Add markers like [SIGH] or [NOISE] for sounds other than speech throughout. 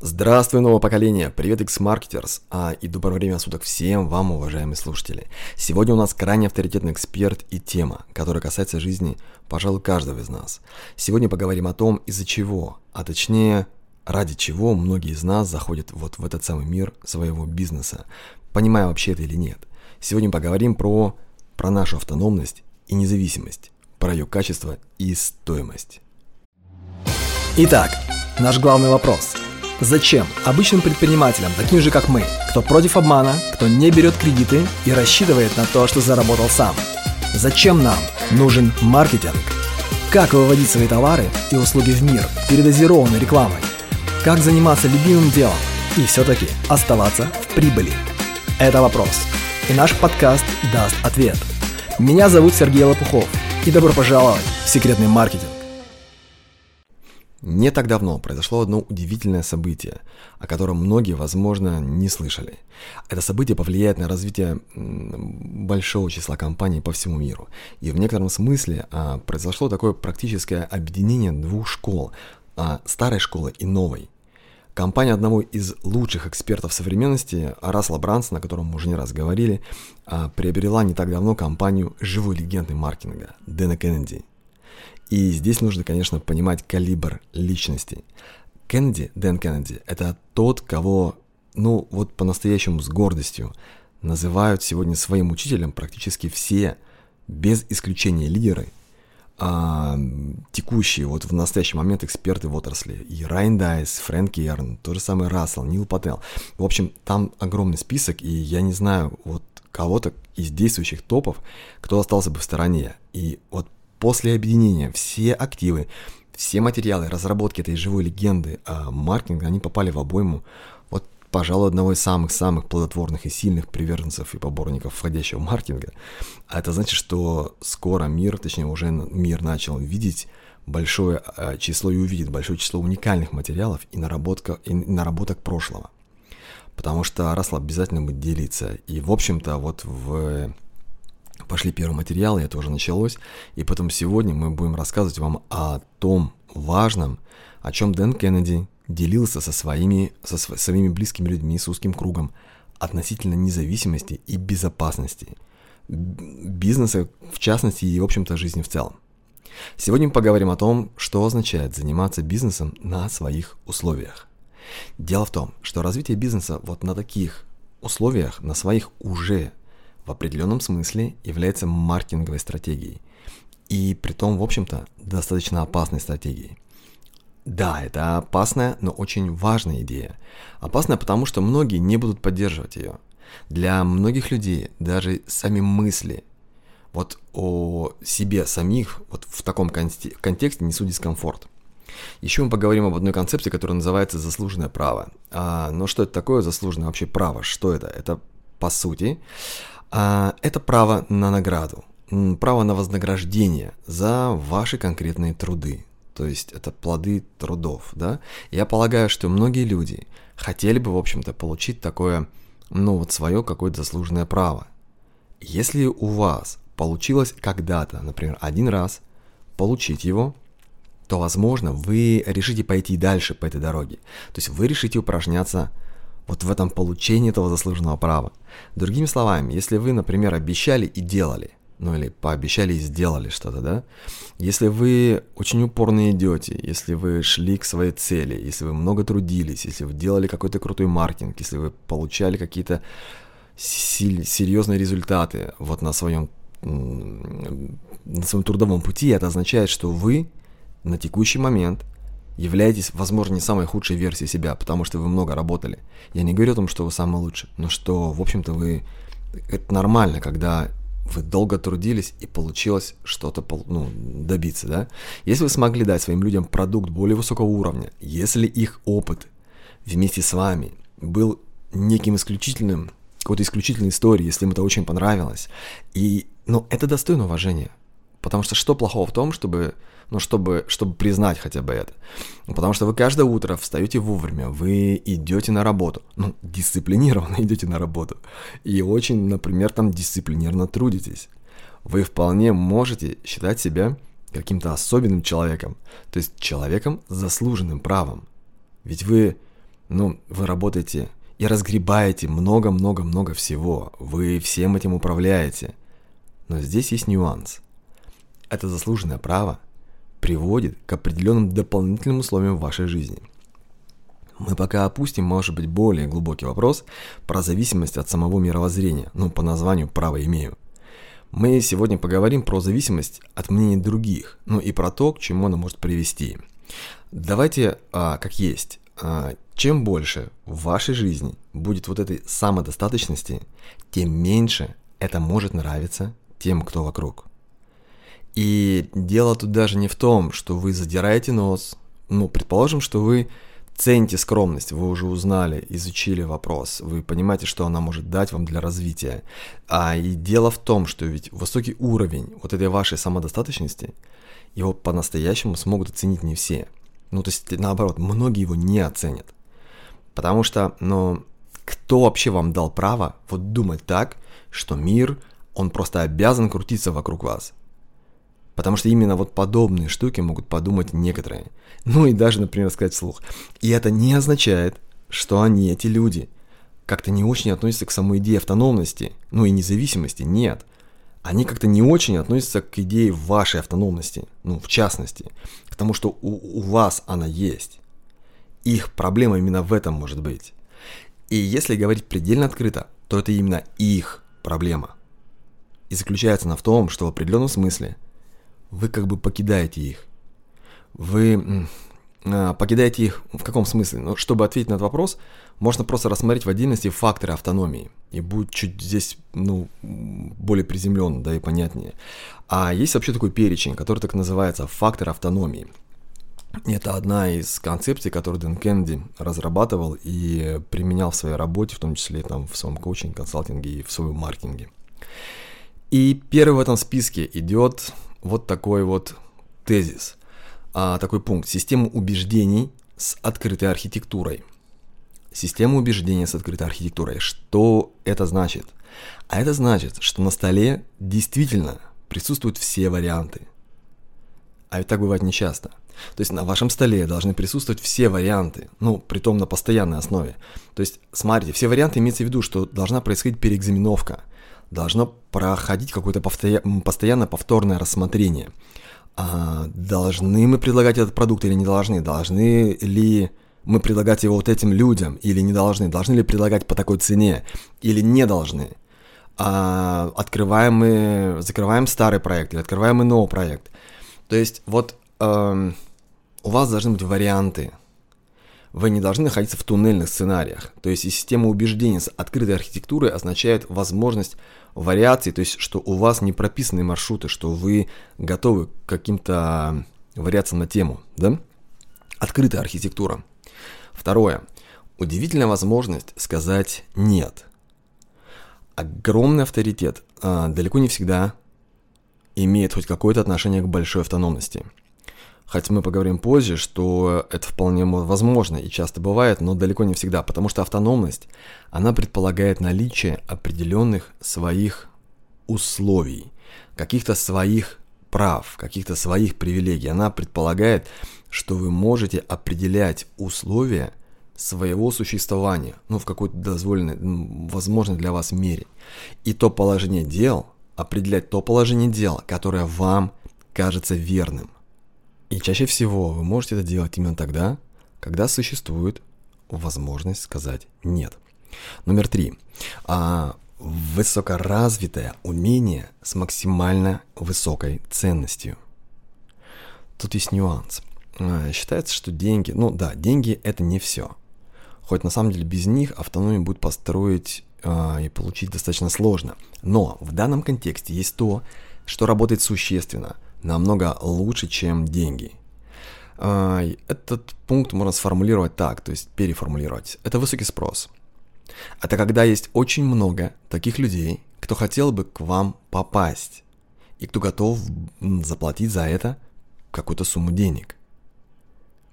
Здравствуй, новое поколение! Привет, X-Marketers! А, и доброе время суток всем вам, уважаемые слушатели! Сегодня у нас крайне авторитетный эксперт и тема, которая касается жизни, пожалуй, каждого из нас. Сегодня поговорим о том, из-за чего, а точнее, ради чего многие из нас заходят вот в этот самый мир своего бизнеса, понимая вообще это или нет. Сегодня поговорим про, про нашу автономность и независимость, про ее качество и стоимость. Итак, наш главный вопрос – Зачем обычным предпринимателям, таким же как мы, кто против обмана, кто не берет кредиты и рассчитывает на то, что заработал сам? Зачем нам нужен маркетинг? Как выводить свои товары и услуги в мир передозированной рекламой? Как заниматься любимым делом и все-таки оставаться в прибыли? Это вопрос. И наш подкаст даст ответ. Меня зовут Сергей Лопухов. И добро пожаловать в секретный маркетинг. Не так давно произошло одно удивительное событие, о котором многие, возможно, не слышали. Это событие повлияет на развитие большого числа компаний по всему миру. И в некотором смысле а, произошло такое практическое объединение двух школ, а, старой школы и новой. Компания одного из лучших экспертов современности, Рассела Брансона, о котором мы уже не раз говорили, а, приобрела не так давно компанию живой легенды маркетинга Дэна Кеннеди – и здесь нужно, конечно, понимать калибр личности. Кеннеди, Дэн Кеннеди, это тот, кого, ну, вот по-настоящему с гордостью называют сегодня своим учителем практически все, без исключения лидеры, а, текущие вот в настоящий момент эксперты в отрасли. И Райан Дайс, Фрэнк Ярн, тот же самый Рассел, Нил Паттел. В общем, там огромный список, и я не знаю вот кого-то из действующих топов, кто остался бы в стороне. И вот После объединения все активы, все материалы разработки этой живой легенды а маркетинга, они попали в обойму вот, пожалуй, одного из самых-самых плодотворных и сильных приверженцев и поборников входящего маркетинга. А это значит, что скоро мир, точнее уже мир начал видеть большое а, число и увидит большое число уникальных материалов и наработка, и наработок прошлого. Потому что Расл обязательно будет делиться. И, в общем-то, вот в пошли первые материалы, это уже началось. И потом сегодня мы будем рассказывать вам о том важном, о чем Дэн Кеннеди делился со своими, со своими близкими людьми, с узким кругом, относительно независимости и безопасности бизнеса, в частности, и, в общем-то, жизни в целом. Сегодня мы поговорим о том, что означает заниматься бизнесом на своих условиях. Дело в том, что развитие бизнеса вот на таких условиях, на своих уже в определенном смысле является маркетинговой стратегией. И при том, в общем-то, достаточно опасной стратегией. Да, это опасная, но очень важная идея. Опасная, потому что многие не будут поддерживать ее. Для многих людей даже сами мысли вот о себе самих вот в таком контексте несут дискомфорт. Еще мы поговорим об одной концепции, которая называется заслуженное право. А, но что это такое заслуженное вообще право? Что это? Это по сути это право на награду, право на вознаграждение за ваши конкретные труды. То есть это плоды трудов, да? Я полагаю, что многие люди хотели бы, в общем-то, получить такое, ну вот свое какое-то заслуженное право. Если у вас получилось когда-то, например, один раз получить его, то, возможно, вы решите пойти дальше по этой дороге. То есть вы решите упражняться вот в этом получении этого заслуженного права. Другими словами, если вы, например, обещали и делали, ну или пообещали и сделали что-то, да, если вы очень упорно идете, если вы шли к своей цели, если вы много трудились, если вы делали какой-то крутой маркетинг, если вы получали какие-то серьезные результаты вот на своем, на своем трудовом пути, это означает, что вы на текущий момент – являетесь, возможно, не самой худшей версией себя, потому что вы много работали. Я не говорю о том, что вы самый лучший, но что, в общем-то, вы... Это нормально, когда вы долго трудились и получилось что-то ну, добиться, да? Если вы смогли дать своим людям продукт более высокого уровня, если их опыт вместе с вами был неким исключительным, какой-то исключительной историей, если им это очень понравилось, и, ну, это достойно уважения. Потому что что плохого в том, чтобы ну, чтобы, чтобы признать хотя бы это. Потому что вы каждое утро встаете вовремя, вы идете на работу, ну, дисциплинированно [LAUGHS] идете на работу, и очень, например, там дисциплинированно трудитесь. Вы вполне можете считать себя каким-то особенным человеком, то есть человеком с заслуженным правом. Ведь вы ну, вы работаете и разгребаете много-много-много всего. Вы всем этим управляете. Но здесь есть нюанс. Это заслуженное право приводит к определенным дополнительным условиям в вашей жизни. Мы пока опустим, может быть, более глубокий вопрос про зависимость от самого мировоззрения, ну, по названию «право имею». Мы сегодня поговорим про зависимость от мнений других, ну и про то, к чему она может привести. Давайте, а, как есть, а, чем больше в вашей жизни будет вот этой самодостаточности, тем меньше это может нравиться тем, кто вокруг. И дело тут даже не в том, что вы задираете нос. Ну, предположим, что вы цените скромность, вы уже узнали, изучили вопрос, вы понимаете, что она может дать вам для развития. А и дело в том, что ведь высокий уровень вот этой вашей самодостаточности, его по-настоящему смогут оценить не все. Ну, то есть, наоборот, многие его не оценят. Потому что, ну, кто вообще вам дал право вот думать так, что мир, он просто обязан крутиться вокруг вас? Потому что именно вот подобные штуки могут подумать некоторые. Ну и даже, например, сказать вслух. И это не означает, что они, эти люди, как-то не очень относятся к самой идее автономности, ну и независимости, нет. Они как-то не очень относятся к идее вашей автономности, ну в частности, к тому, что у, у вас она есть. Их проблема именно в этом может быть. И если говорить предельно открыто, то это именно их проблема. И заключается она в том, что в определенном смысле – вы как бы покидаете их. Вы э, покидаете их в каком смысле? Ну, чтобы ответить на этот вопрос, можно просто рассмотреть в отдельности факторы автономии. И будет чуть здесь, ну, более приземленно, да, и понятнее. А есть вообще такой перечень, который так называется фактор автономии. Это одна из концепций, которую Дэн Кеннеди разрабатывал и применял в своей работе, в том числе там в своем коучинге, консалтинге и в своем маркетинге. И первый в этом списке идет вот такой вот тезис, а, такой пункт. Система убеждений с открытой архитектурой. Система убеждений с открытой архитектурой. Что это значит? А это значит, что на столе действительно присутствуют все варианты. А ведь так бывает нечасто. То есть на вашем столе должны присутствовать все варианты, ну, при том на постоянной основе. То есть, смотрите, все варианты имеется в виду, что должна происходить переэкзаменовка – должно проходить какое-то постоянно повторное рассмотрение. А должны мы предлагать этот продукт или не должны? Должны ли мы предлагать его вот этим людям или не должны? Должны ли предлагать по такой цене или не должны? А открываем мы, закрываем старый проект или открываем мы новый проект? То есть вот эм, у вас должны быть варианты вы не должны находиться в туннельных сценариях. То есть и система убеждений с открытой архитектурой означает возможность вариаций, то есть что у вас не прописаны маршруты, что вы готовы к каким-то вариациям на тему. Да? Открытая архитектура. Второе. Удивительная возможность сказать «нет». Огромный авторитет а, далеко не всегда имеет хоть какое-то отношение к большой автономности – Хотя мы поговорим позже, что это вполне возможно и часто бывает, но далеко не всегда, потому что автономность, она предполагает наличие определенных своих условий, каких-то своих прав, каких-то своих привилегий. Она предполагает, что вы можете определять условия своего существования, ну, в какой-то дозволенной, возможной для вас мере. И то положение дел, определять то положение дел, которое вам кажется верным. И чаще всего вы можете это делать именно тогда, когда существует возможность сказать «нет». Номер три. А, высокоразвитое умение с максимально высокой ценностью. Тут есть нюанс. А, считается, что деньги, ну да, деньги это не все. Хоть на самом деле без них автономию будет построить а, и получить достаточно сложно. Но в данном контексте есть то, что работает существенно – намного лучше, чем деньги. А, этот пункт можно сформулировать так, то есть переформулировать. Это высокий спрос. Это когда есть очень много таких людей, кто хотел бы к вам попасть, и кто готов заплатить за это какую-то сумму денег.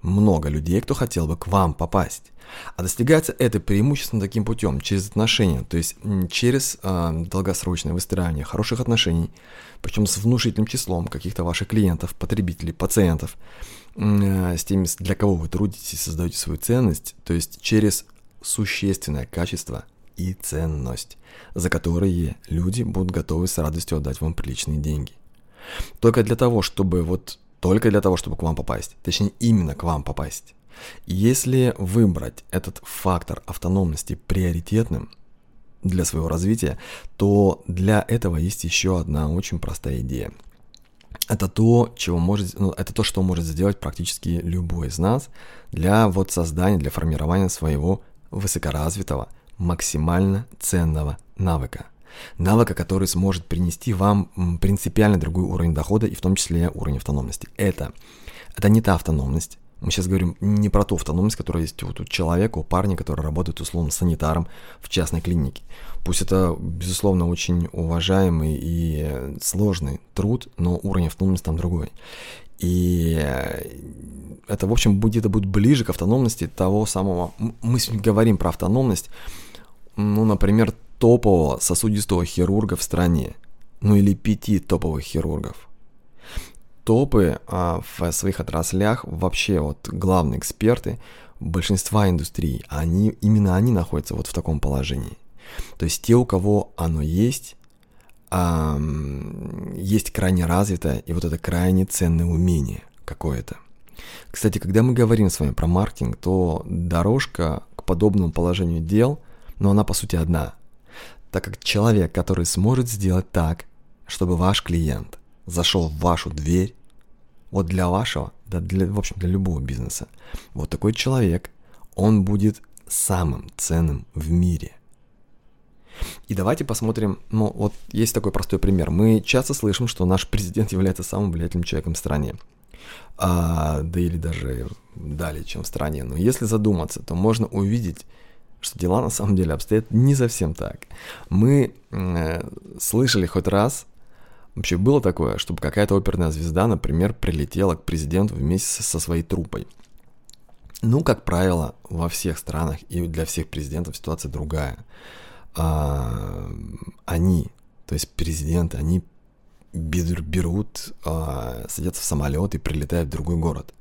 Много людей, кто хотел бы к вам попасть. А достигается это преимущественно таким путем, через отношения, то есть через э, долгосрочное выстраивание хороших отношений, причем с внушительным числом каких-то ваших клиентов, потребителей, пациентов, э, с теми, для кого вы трудитесь, создаете свою ценность, то есть через существенное качество и ценность, за которые люди будут готовы с радостью отдать вам приличные деньги. Только для того, чтобы вот только для того, чтобы к вам попасть, точнее именно к вам попасть. Если выбрать этот фактор автономности приоритетным для своего развития, то для этого есть еще одна очень простая идея. Это то, чего может, ну, это то, что может сделать практически любой из нас для вот создания, для формирования своего высокоразвитого, максимально ценного навыка. Навыка, который сможет принести вам принципиально другой уровень дохода и в том числе уровень автономности. Это, это не та автономность, мы сейчас говорим не про ту автономность, которая есть вот у человека, у парня, который работает условно санитаром в частной клинике. Пусть это, безусловно, очень уважаемый и сложный труд, но уровень автономности там другой. И это, в общем, будет, это будет ближе к автономности того самого... Мы сегодня говорим про автономность, ну, например, топового сосудистого хирурга в стране, ну или пяти топовых хирургов топы а, в своих отраслях, вообще вот главные эксперты большинства индустрий, они, именно они находятся вот в таком положении. То есть те, у кого оно есть, есть крайне развитое и вот это крайне ценное умение какое-то. Кстати, когда мы говорим с вами про маркетинг, то дорожка к подобному положению дел, но она по сути одна. Так как человек, который сможет сделать так, чтобы ваш клиент – зашел в вашу дверь, вот для вашего, да для, в общем, для любого бизнеса, вот такой человек, он будет самым ценным в мире. И давайте посмотрим, ну вот есть такой простой пример. Мы часто слышим, что наш президент является самым влиятельным человеком в стране. А, да или даже далее, чем в стране. Но если задуматься, то можно увидеть, что дела на самом деле обстоят не совсем так. Мы э, слышали хоть раз Вообще было такое, чтобы какая-то оперная звезда, например, прилетела к президенту вместе со своей трупой. Ну, как правило, во всех странах и для всех президентов ситуация другая. А, они, то есть президенты, они берут, а, садятся в самолет и прилетают в другой город.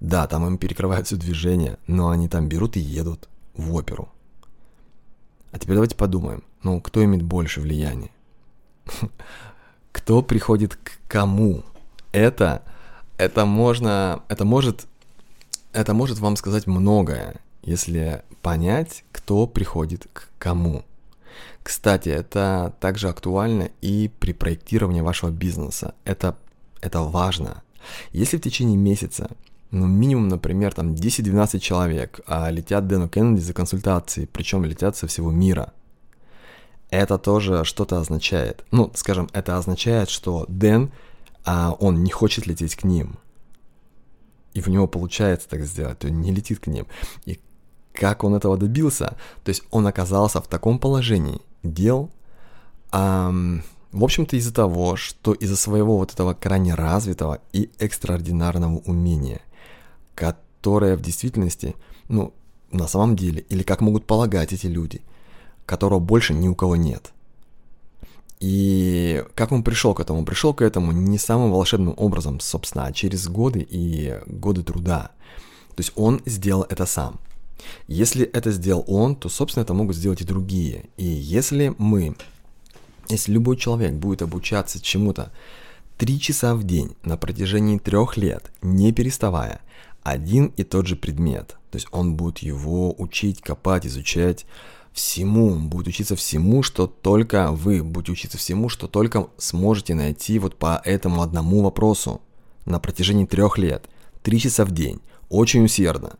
Да, там им перекрывают все движение, но они там берут и едут в оперу. А теперь давайте подумаем, ну, кто имеет больше влияния? [LAUGHS] кто приходит к кому. Это, это можно, это может, это может вам сказать многое, если понять, кто приходит к кому. Кстати, это также актуально и при проектировании вашего бизнеса. Это, это важно. Если в течение месяца ну, минимум, например, там 10-12 человек а летят Дэну Кеннеди за консультацией, причем летят со всего мира – это тоже что-то означает. Ну, скажем, это означает, что Дэн, а, он не хочет лететь к ним. И в него получается так сделать, то не летит к ним. И как он этого добился? То есть он оказался в таком положении дел, эм, в общем-то из-за того, что из-за своего вот этого крайне развитого и экстраординарного умения, которое в действительности, ну, на самом деле, или как могут полагать эти люди – которого больше ни у кого нет. И как он пришел к этому? Пришел к этому не самым волшебным образом, собственно, а через годы и годы труда. То есть он сделал это сам. Если это сделал он, то, собственно, это могут сделать и другие. И если мы, если любой человек будет обучаться чему-то три часа в день на протяжении трех лет, не переставая, один и тот же предмет, то есть он будет его учить, копать, изучать, всему, будет учиться всему, что только вы будете учиться всему, что только сможете найти вот по этому одному вопросу на протяжении трех лет, три часа в день, очень усердно,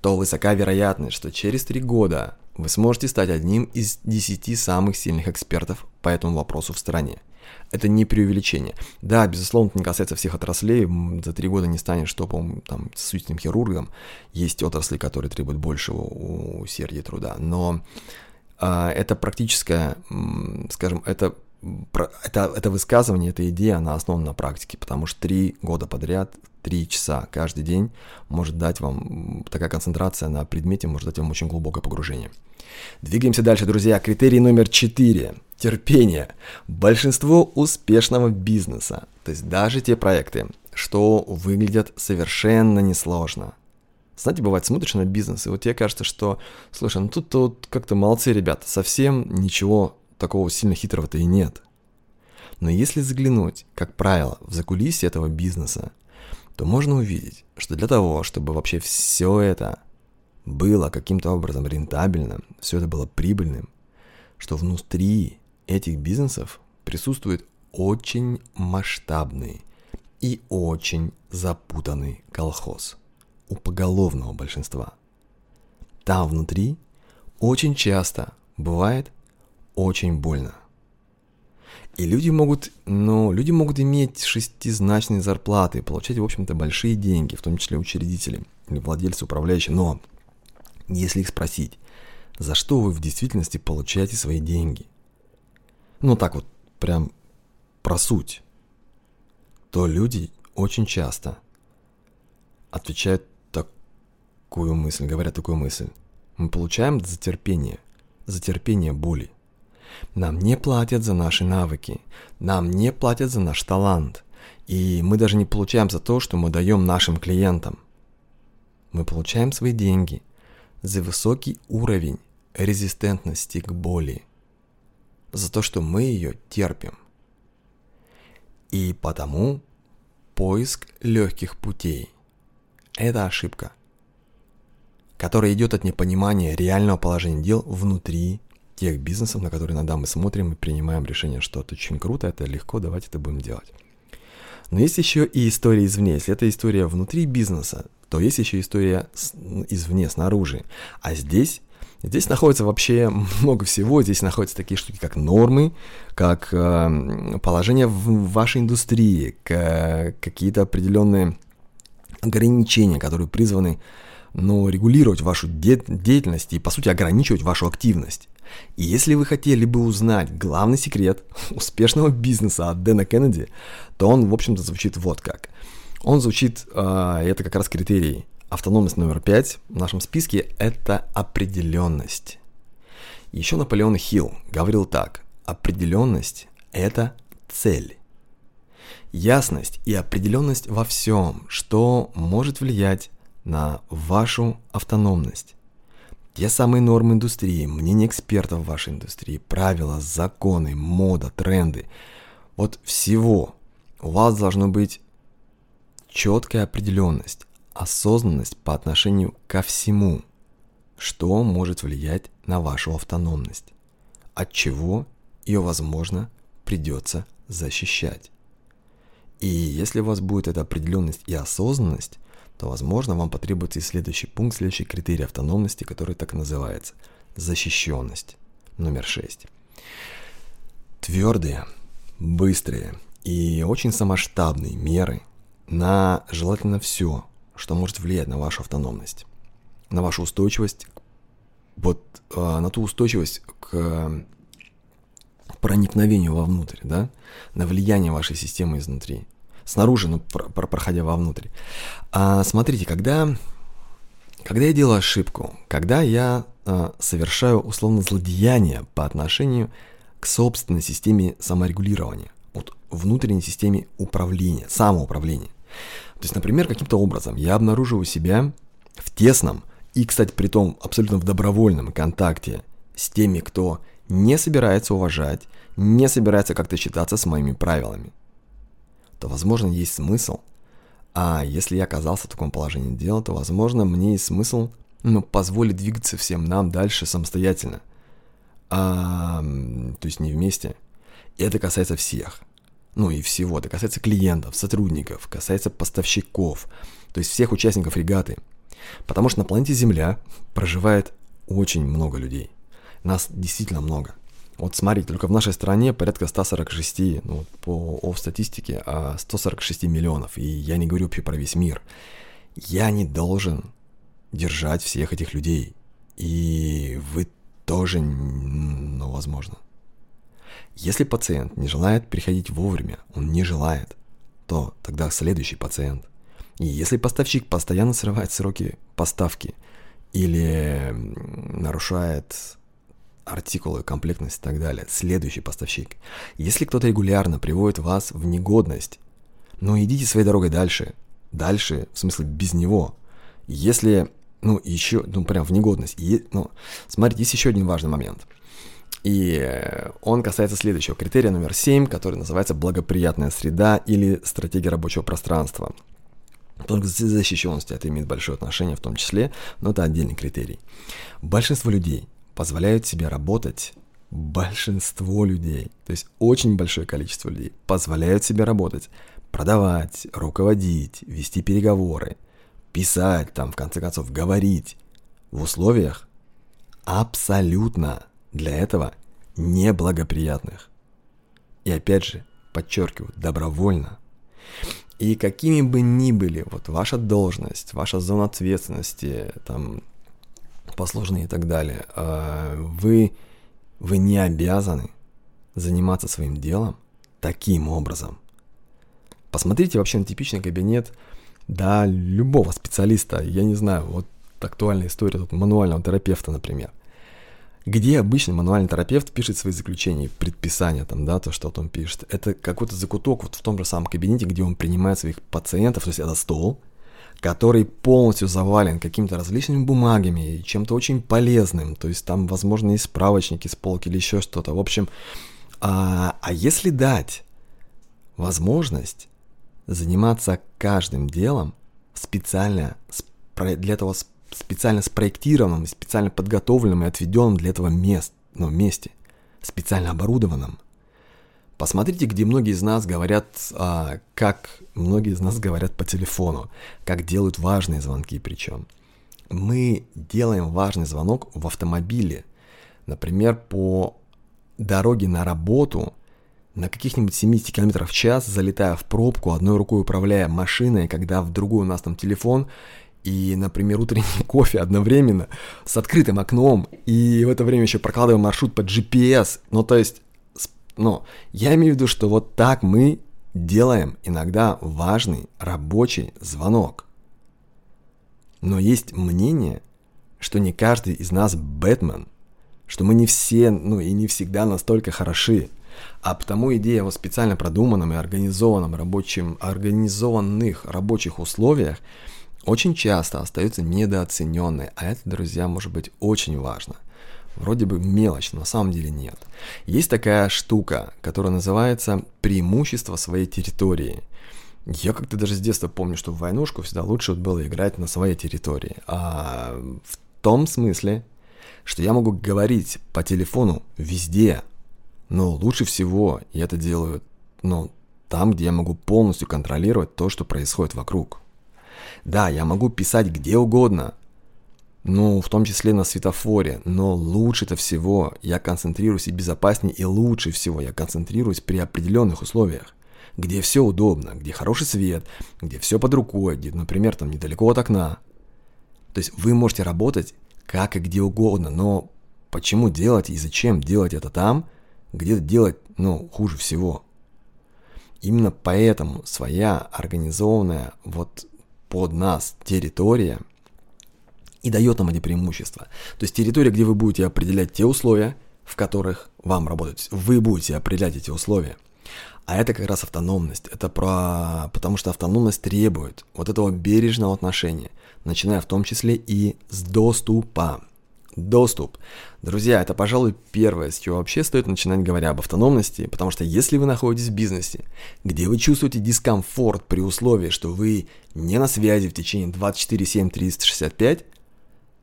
то высока вероятность, что через три года вы сможете стать одним из десяти самых сильных экспертов по этому вопросу в стране. Это не преувеличение. Да, безусловно, это не касается всех отраслей. За три года не станешь топовым там, существенным хирургом. Есть отрасли, которые требуют большего усердия труда. Но э, это практическое, скажем, это это, это высказывание, эта идея, она основана на практике, потому что три года подряд, 3 часа каждый день может дать вам, такая концентрация на предмете может дать вам очень глубокое погружение. Двигаемся дальше, друзья. Критерий номер 4. Терпение. Большинство успешного бизнеса, то есть даже те проекты, что выглядят совершенно несложно. Знаете, бывает, смотришь на бизнес, и вот тебе кажется, что, слушай, ну тут вот как-то молодцы ребята, совсем ничего такого сильно хитрого-то и нет. Но если заглянуть, как правило, в закулисье этого бизнеса, то можно увидеть, что для того, чтобы вообще все это было каким-то образом рентабельным, все это было прибыльным, что внутри этих бизнесов присутствует очень масштабный и очень запутанный колхоз у поголовного большинства. Там внутри очень часто бывает очень больно. И люди могут, ну, люди могут иметь шестизначные зарплаты, получать, в общем-то, большие деньги, в том числе учредители или владельцы, управляющие. Но если их спросить, за что вы в действительности получаете свои деньги, ну так вот, прям про суть, то люди очень часто отвечают такую мысль, говорят такую мысль. Мы получаем за терпение, за терпение боли. Нам не платят за наши навыки, нам не платят за наш талант, и мы даже не получаем за то, что мы даем нашим клиентам. Мы получаем свои деньги за высокий уровень резистентности к боли, за то, что мы ее терпим. И потому поиск легких путей – это ошибка, которая идет от непонимания реального положения дел внутри тех бизнесов, на которые иногда мы смотрим и принимаем решение, что это очень круто, это легко, давайте это будем делать. Но есть еще и история извне. Если это история внутри бизнеса, то есть еще история извне, снаружи. А здесь Здесь находится вообще [LAUGHS] много всего. Здесь находятся такие штуки, как нормы, как э, положение в вашей индустрии, к, какие-то определенные ограничения, которые призваны ну, регулировать вашу де- деятельность и, по сути, ограничивать вашу активность. И если вы хотели бы узнать главный секрет [LAUGHS] успешного бизнеса от Дэна Кеннеди, то он, в общем-то, звучит вот как. Он звучит, э, это как раз критерий. Автономность номер пять в нашем списке – это определенность. Еще Наполеон Хилл говорил так. Определенность – это цель. Ясность и определенность во всем, что может влиять на вашу автономность. Те самые нормы индустрии, мнения экспертов в вашей индустрии, правила, законы, мода, тренды. Вот всего у вас должно быть четкая определенность, осознанность по отношению ко всему, что может влиять на вашу автономность, от чего ее, возможно, придется защищать. И если у вас будет эта определенность и осознанность, то, возможно, вам потребуется и следующий пункт, следующий критерий автономности, который так называется – защищенность. Номер шесть. Твердые, быстрые и очень самоштабные меры на желательно все, что может влиять на вашу автономность, на вашу устойчивость, вот а, на ту устойчивость к проникновению вовнутрь, да, на влияние вашей системы изнутри – снаружи, но про, про, проходя вовнутрь. А, смотрите, когда, когда я делаю ошибку, когда я а, совершаю условно злодеяние по отношению к собственной системе саморегулирования, вот внутренней системе управления, самоуправления. То есть, например, каким-то образом я обнаруживаю себя в тесном и, кстати, при том абсолютно в добровольном контакте с теми, кто не собирается уважать, не собирается как-то считаться с моими правилами то, возможно, есть смысл. А если я оказался в таком положении дела, то, возможно, мне есть смысл ну, позволить двигаться всем нам дальше самостоятельно. А, то есть не вместе. И это касается всех. Ну и всего. Это касается клиентов, сотрудников, касается поставщиков, то есть всех участников регаты. Потому что на планете Земля проживает очень много людей. Нас действительно много. Вот смотрите, только в нашей стране порядка 146, ну, по ОВ статистике, 146 а миллионов. И я не говорю вообще про весь мир. Я не должен держать всех этих людей. И вы тоже, ну, возможно. Если пациент не желает приходить вовремя, он не желает, то тогда следующий пациент. И если поставщик постоянно срывает сроки поставки или нарушает артикулы, комплектность и так далее, следующий поставщик. Если кто-то регулярно приводит вас в негодность, ну идите своей дорогой дальше. Дальше, в смысле, без него. Если, ну, еще, ну, прям в негодность. И, ну, смотрите, есть еще один важный момент. И он касается следующего. Критерия номер 7, который называется благоприятная среда или стратегия рабочего пространства. Только защищенность это имеет большое отношение в том числе, но это отдельный критерий. Большинство людей позволяют себе работать, большинство людей, то есть очень большое количество людей, позволяют себе работать, продавать, руководить, вести переговоры, писать, там, в конце концов, говорить в условиях абсолютно для этого неблагоприятных. И опять же, подчеркиваю, добровольно. И какими бы ни были вот ваша должность, ваша зона ответственности, там, посложные и так далее, а, вы, вы не обязаны заниматься своим делом таким образом. Посмотрите вообще на типичный кабинет, да, любого специалиста, я не знаю, вот актуальная история тут мануального терапевта, например где обычный мануальный терапевт пишет свои заключения, предписания, там, да, то, что он пишет. Это какой-то закуток вот в том же самом кабинете, где он принимает своих пациентов, то есть это стол, который полностью завален какими-то различными бумагами и чем-то очень полезным. То есть там, возможно, и справочники с полки или еще что-то. В общем, а, а если дать возможность заниматься каждым делом специально для этого специально спроектированном, специально подготовленном и отведенном для этого мест, ну, месте, специально оборудованном. Посмотрите, где многие из нас говорят, а, как многие из нас говорят по телефону, как делают важные звонки причем. Мы делаем важный звонок в автомобиле, например, по дороге на работу на каких-нибудь 70 км в час, залетая в пробку, одной рукой управляя машиной, когда в другую у нас там телефон, и, например, утренний [LAUGHS] кофе одновременно с открытым окном, и в это время еще прокладываем маршрут по GPS. Ну, то есть, ну, я имею в виду, что вот так мы делаем иногда важный рабочий звонок. Но есть мнение, что не каждый из нас Бэтмен, что мы не все, ну и не всегда настолько хороши. А потому идея о специально продуманном и организованном рабочем, организованных рабочих условиях – очень часто остаются недооцененные, а это, друзья, может быть очень важно. Вроде бы мелочь, но на самом деле нет. Есть такая штука, которая называется преимущество своей территории. Я как-то даже с детства помню, что в войнушку всегда лучше было играть на своей территории. А в том смысле, что я могу говорить по телефону везде, но лучше всего я это делаю ну, там, где я могу полностью контролировать то, что происходит вокруг. Да, я могу писать где угодно, ну, в том числе на светофоре, но лучше-то всего я концентрируюсь и безопаснее, и лучше всего я концентрируюсь при определенных условиях, где все удобно, где хороший свет, где все под рукой, где, например, там недалеко от окна. То есть вы можете работать как и где угодно, но почему делать и зачем делать это там, где делать, ну, хуже всего? Именно поэтому своя организованная вот под нас территория и дает нам эти преимущества. То есть территория, где вы будете определять те условия, в которых вам работать. Вы будете определять эти условия. А это как раз автономность. Это про... Потому что автономность требует вот этого бережного отношения, начиная в том числе и с доступа. Доступ. Друзья, это, пожалуй, первое, с чего вообще стоит начинать, говоря об автономности, потому что если вы находитесь в бизнесе, где вы чувствуете дискомфорт при условии, что вы не на связи в течение 24, 7, 365,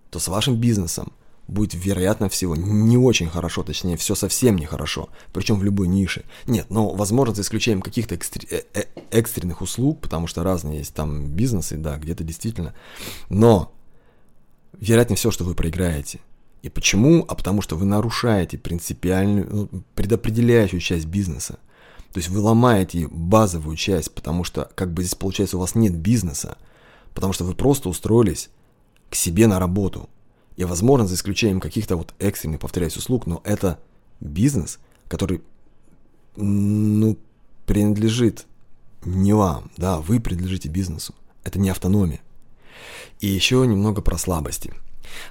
то с вашим бизнесом будет, вероятно всего, не очень хорошо, точнее, все совсем нехорошо, причем в любой нише. Нет, но, возможно, за исключением каких-то экстр... э -э экстренных услуг, потому что разные есть там бизнесы, да, где-то действительно. Но вероятнее все, что вы проиграете. И почему? А потому что вы нарушаете принципиальную, ну, предопределяющую часть бизнеса. То есть вы ломаете базовую часть, потому что как бы здесь получается у вас нет бизнеса, потому что вы просто устроились к себе на работу. И возможно, за исключением каких-то вот экстренных, повторяюсь, услуг, но это бизнес, который, ну, принадлежит не вам, да, вы принадлежите бизнесу. Это не автономия. И еще немного про слабости.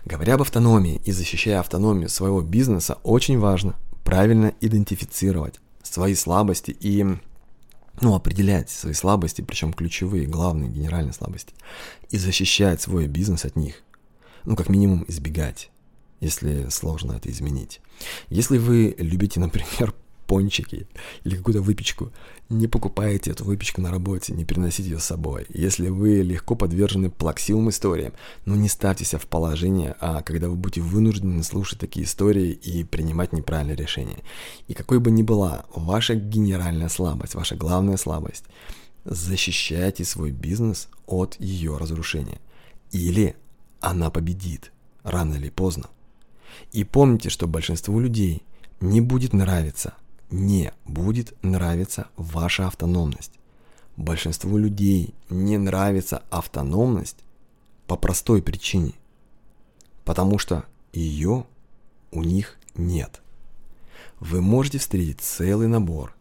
Говоря об автономии и защищая автономию своего бизнеса, очень важно правильно идентифицировать свои слабости и ну, определять свои слабости, причем ключевые, главные, генеральные слабости, и защищать свой бизнес от них. Ну, как минимум, избегать, если сложно это изменить. Если вы любите, [LAUGHS] например, пончики или какую-то выпечку, не покупайте эту выпечку на работе, не переносите ее с собой. Если вы легко подвержены плаксивым историям, ну не ставьте себя в положение, а когда вы будете вынуждены слушать такие истории и принимать неправильные решения. И какой бы ни была ваша генеральная слабость, ваша главная слабость, защищайте свой бизнес от ее разрушения. Или она победит, рано или поздно. И помните, что большинству людей не будет нравиться не будет нравиться ваша автономность. Большинству людей не нравится автономность по простой причине. Потому что ее у них нет. Вы можете встретить целый набор,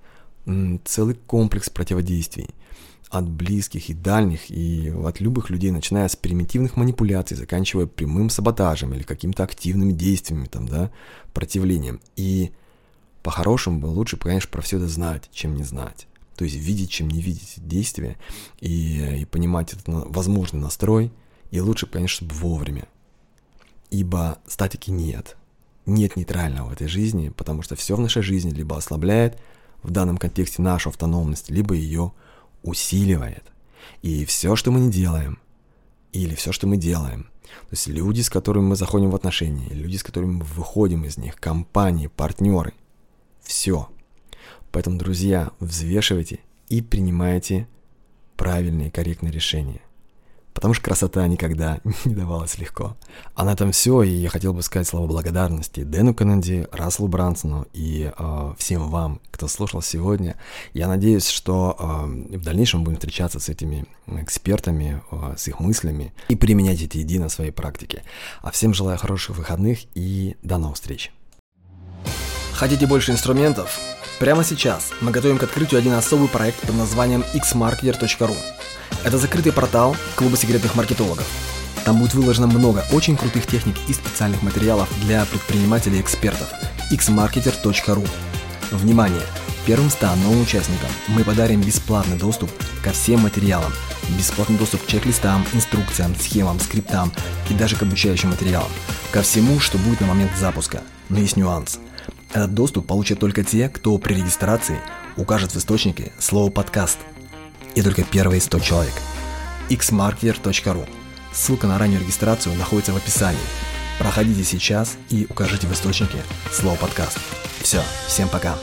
целый комплекс противодействий от близких и дальних, и от любых людей, начиная с примитивных манипуляций, заканчивая прямым саботажем или какими-то активными действиями, там, да, противлением. И по-хорошему бы лучше, конечно, про все это знать, чем не знать. То есть видеть, чем не видеть действия и, и понимать этот возможный настрой. И лучше, конечно, вовремя. Ибо статики нет. Нет нейтрального в этой жизни, потому что все в нашей жизни либо ослабляет в данном контексте нашу автономность, либо ее усиливает. И все, что мы не делаем, или все, что мы делаем, то есть люди, с которыми мы заходим в отношения, люди, с которыми мы выходим из них, компании, партнеры, все. Поэтому, друзья, взвешивайте и принимайте правильные, корректные решения. Потому что красота никогда [LAUGHS] не давалась легко. А на этом все, и я хотел бы сказать слова благодарности Дэну Кеннеди, Расселу Брансону и э, всем вам, кто слушал сегодня. Я надеюсь, что э, в дальнейшем будем встречаться с этими экспертами, э, с их мыслями и применять эти идеи на своей практике. А всем желаю хороших выходных и до новых встреч. Хотите больше инструментов? Прямо сейчас мы готовим к открытию один особый проект под названием xmarketer.ru. Это закрытый портал клуба секретных маркетологов. Там будет выложено много очень крутых техник и специальных материалов для предпринимателей и экспертов. xmarketer.ru Внимание! Первым 100 новым участникам мы подарим бесплатный доступ ко всем материалам, бесплатный доступ к чек-листам, инструкциям, схемам, скриптам и даже к обучающим материалам, ко всему, что будет на момент запуска. Но есть нюанс – этот доступ получат только те, кто при регистрации укажет в источнике слово «подкаст». И только первые 100 человек. xmarketer.ru Ссылка на раннюю регистрацию находится в описании. Проходите сейчас и укажите в источнике слово «подкаст». Все, всем пока.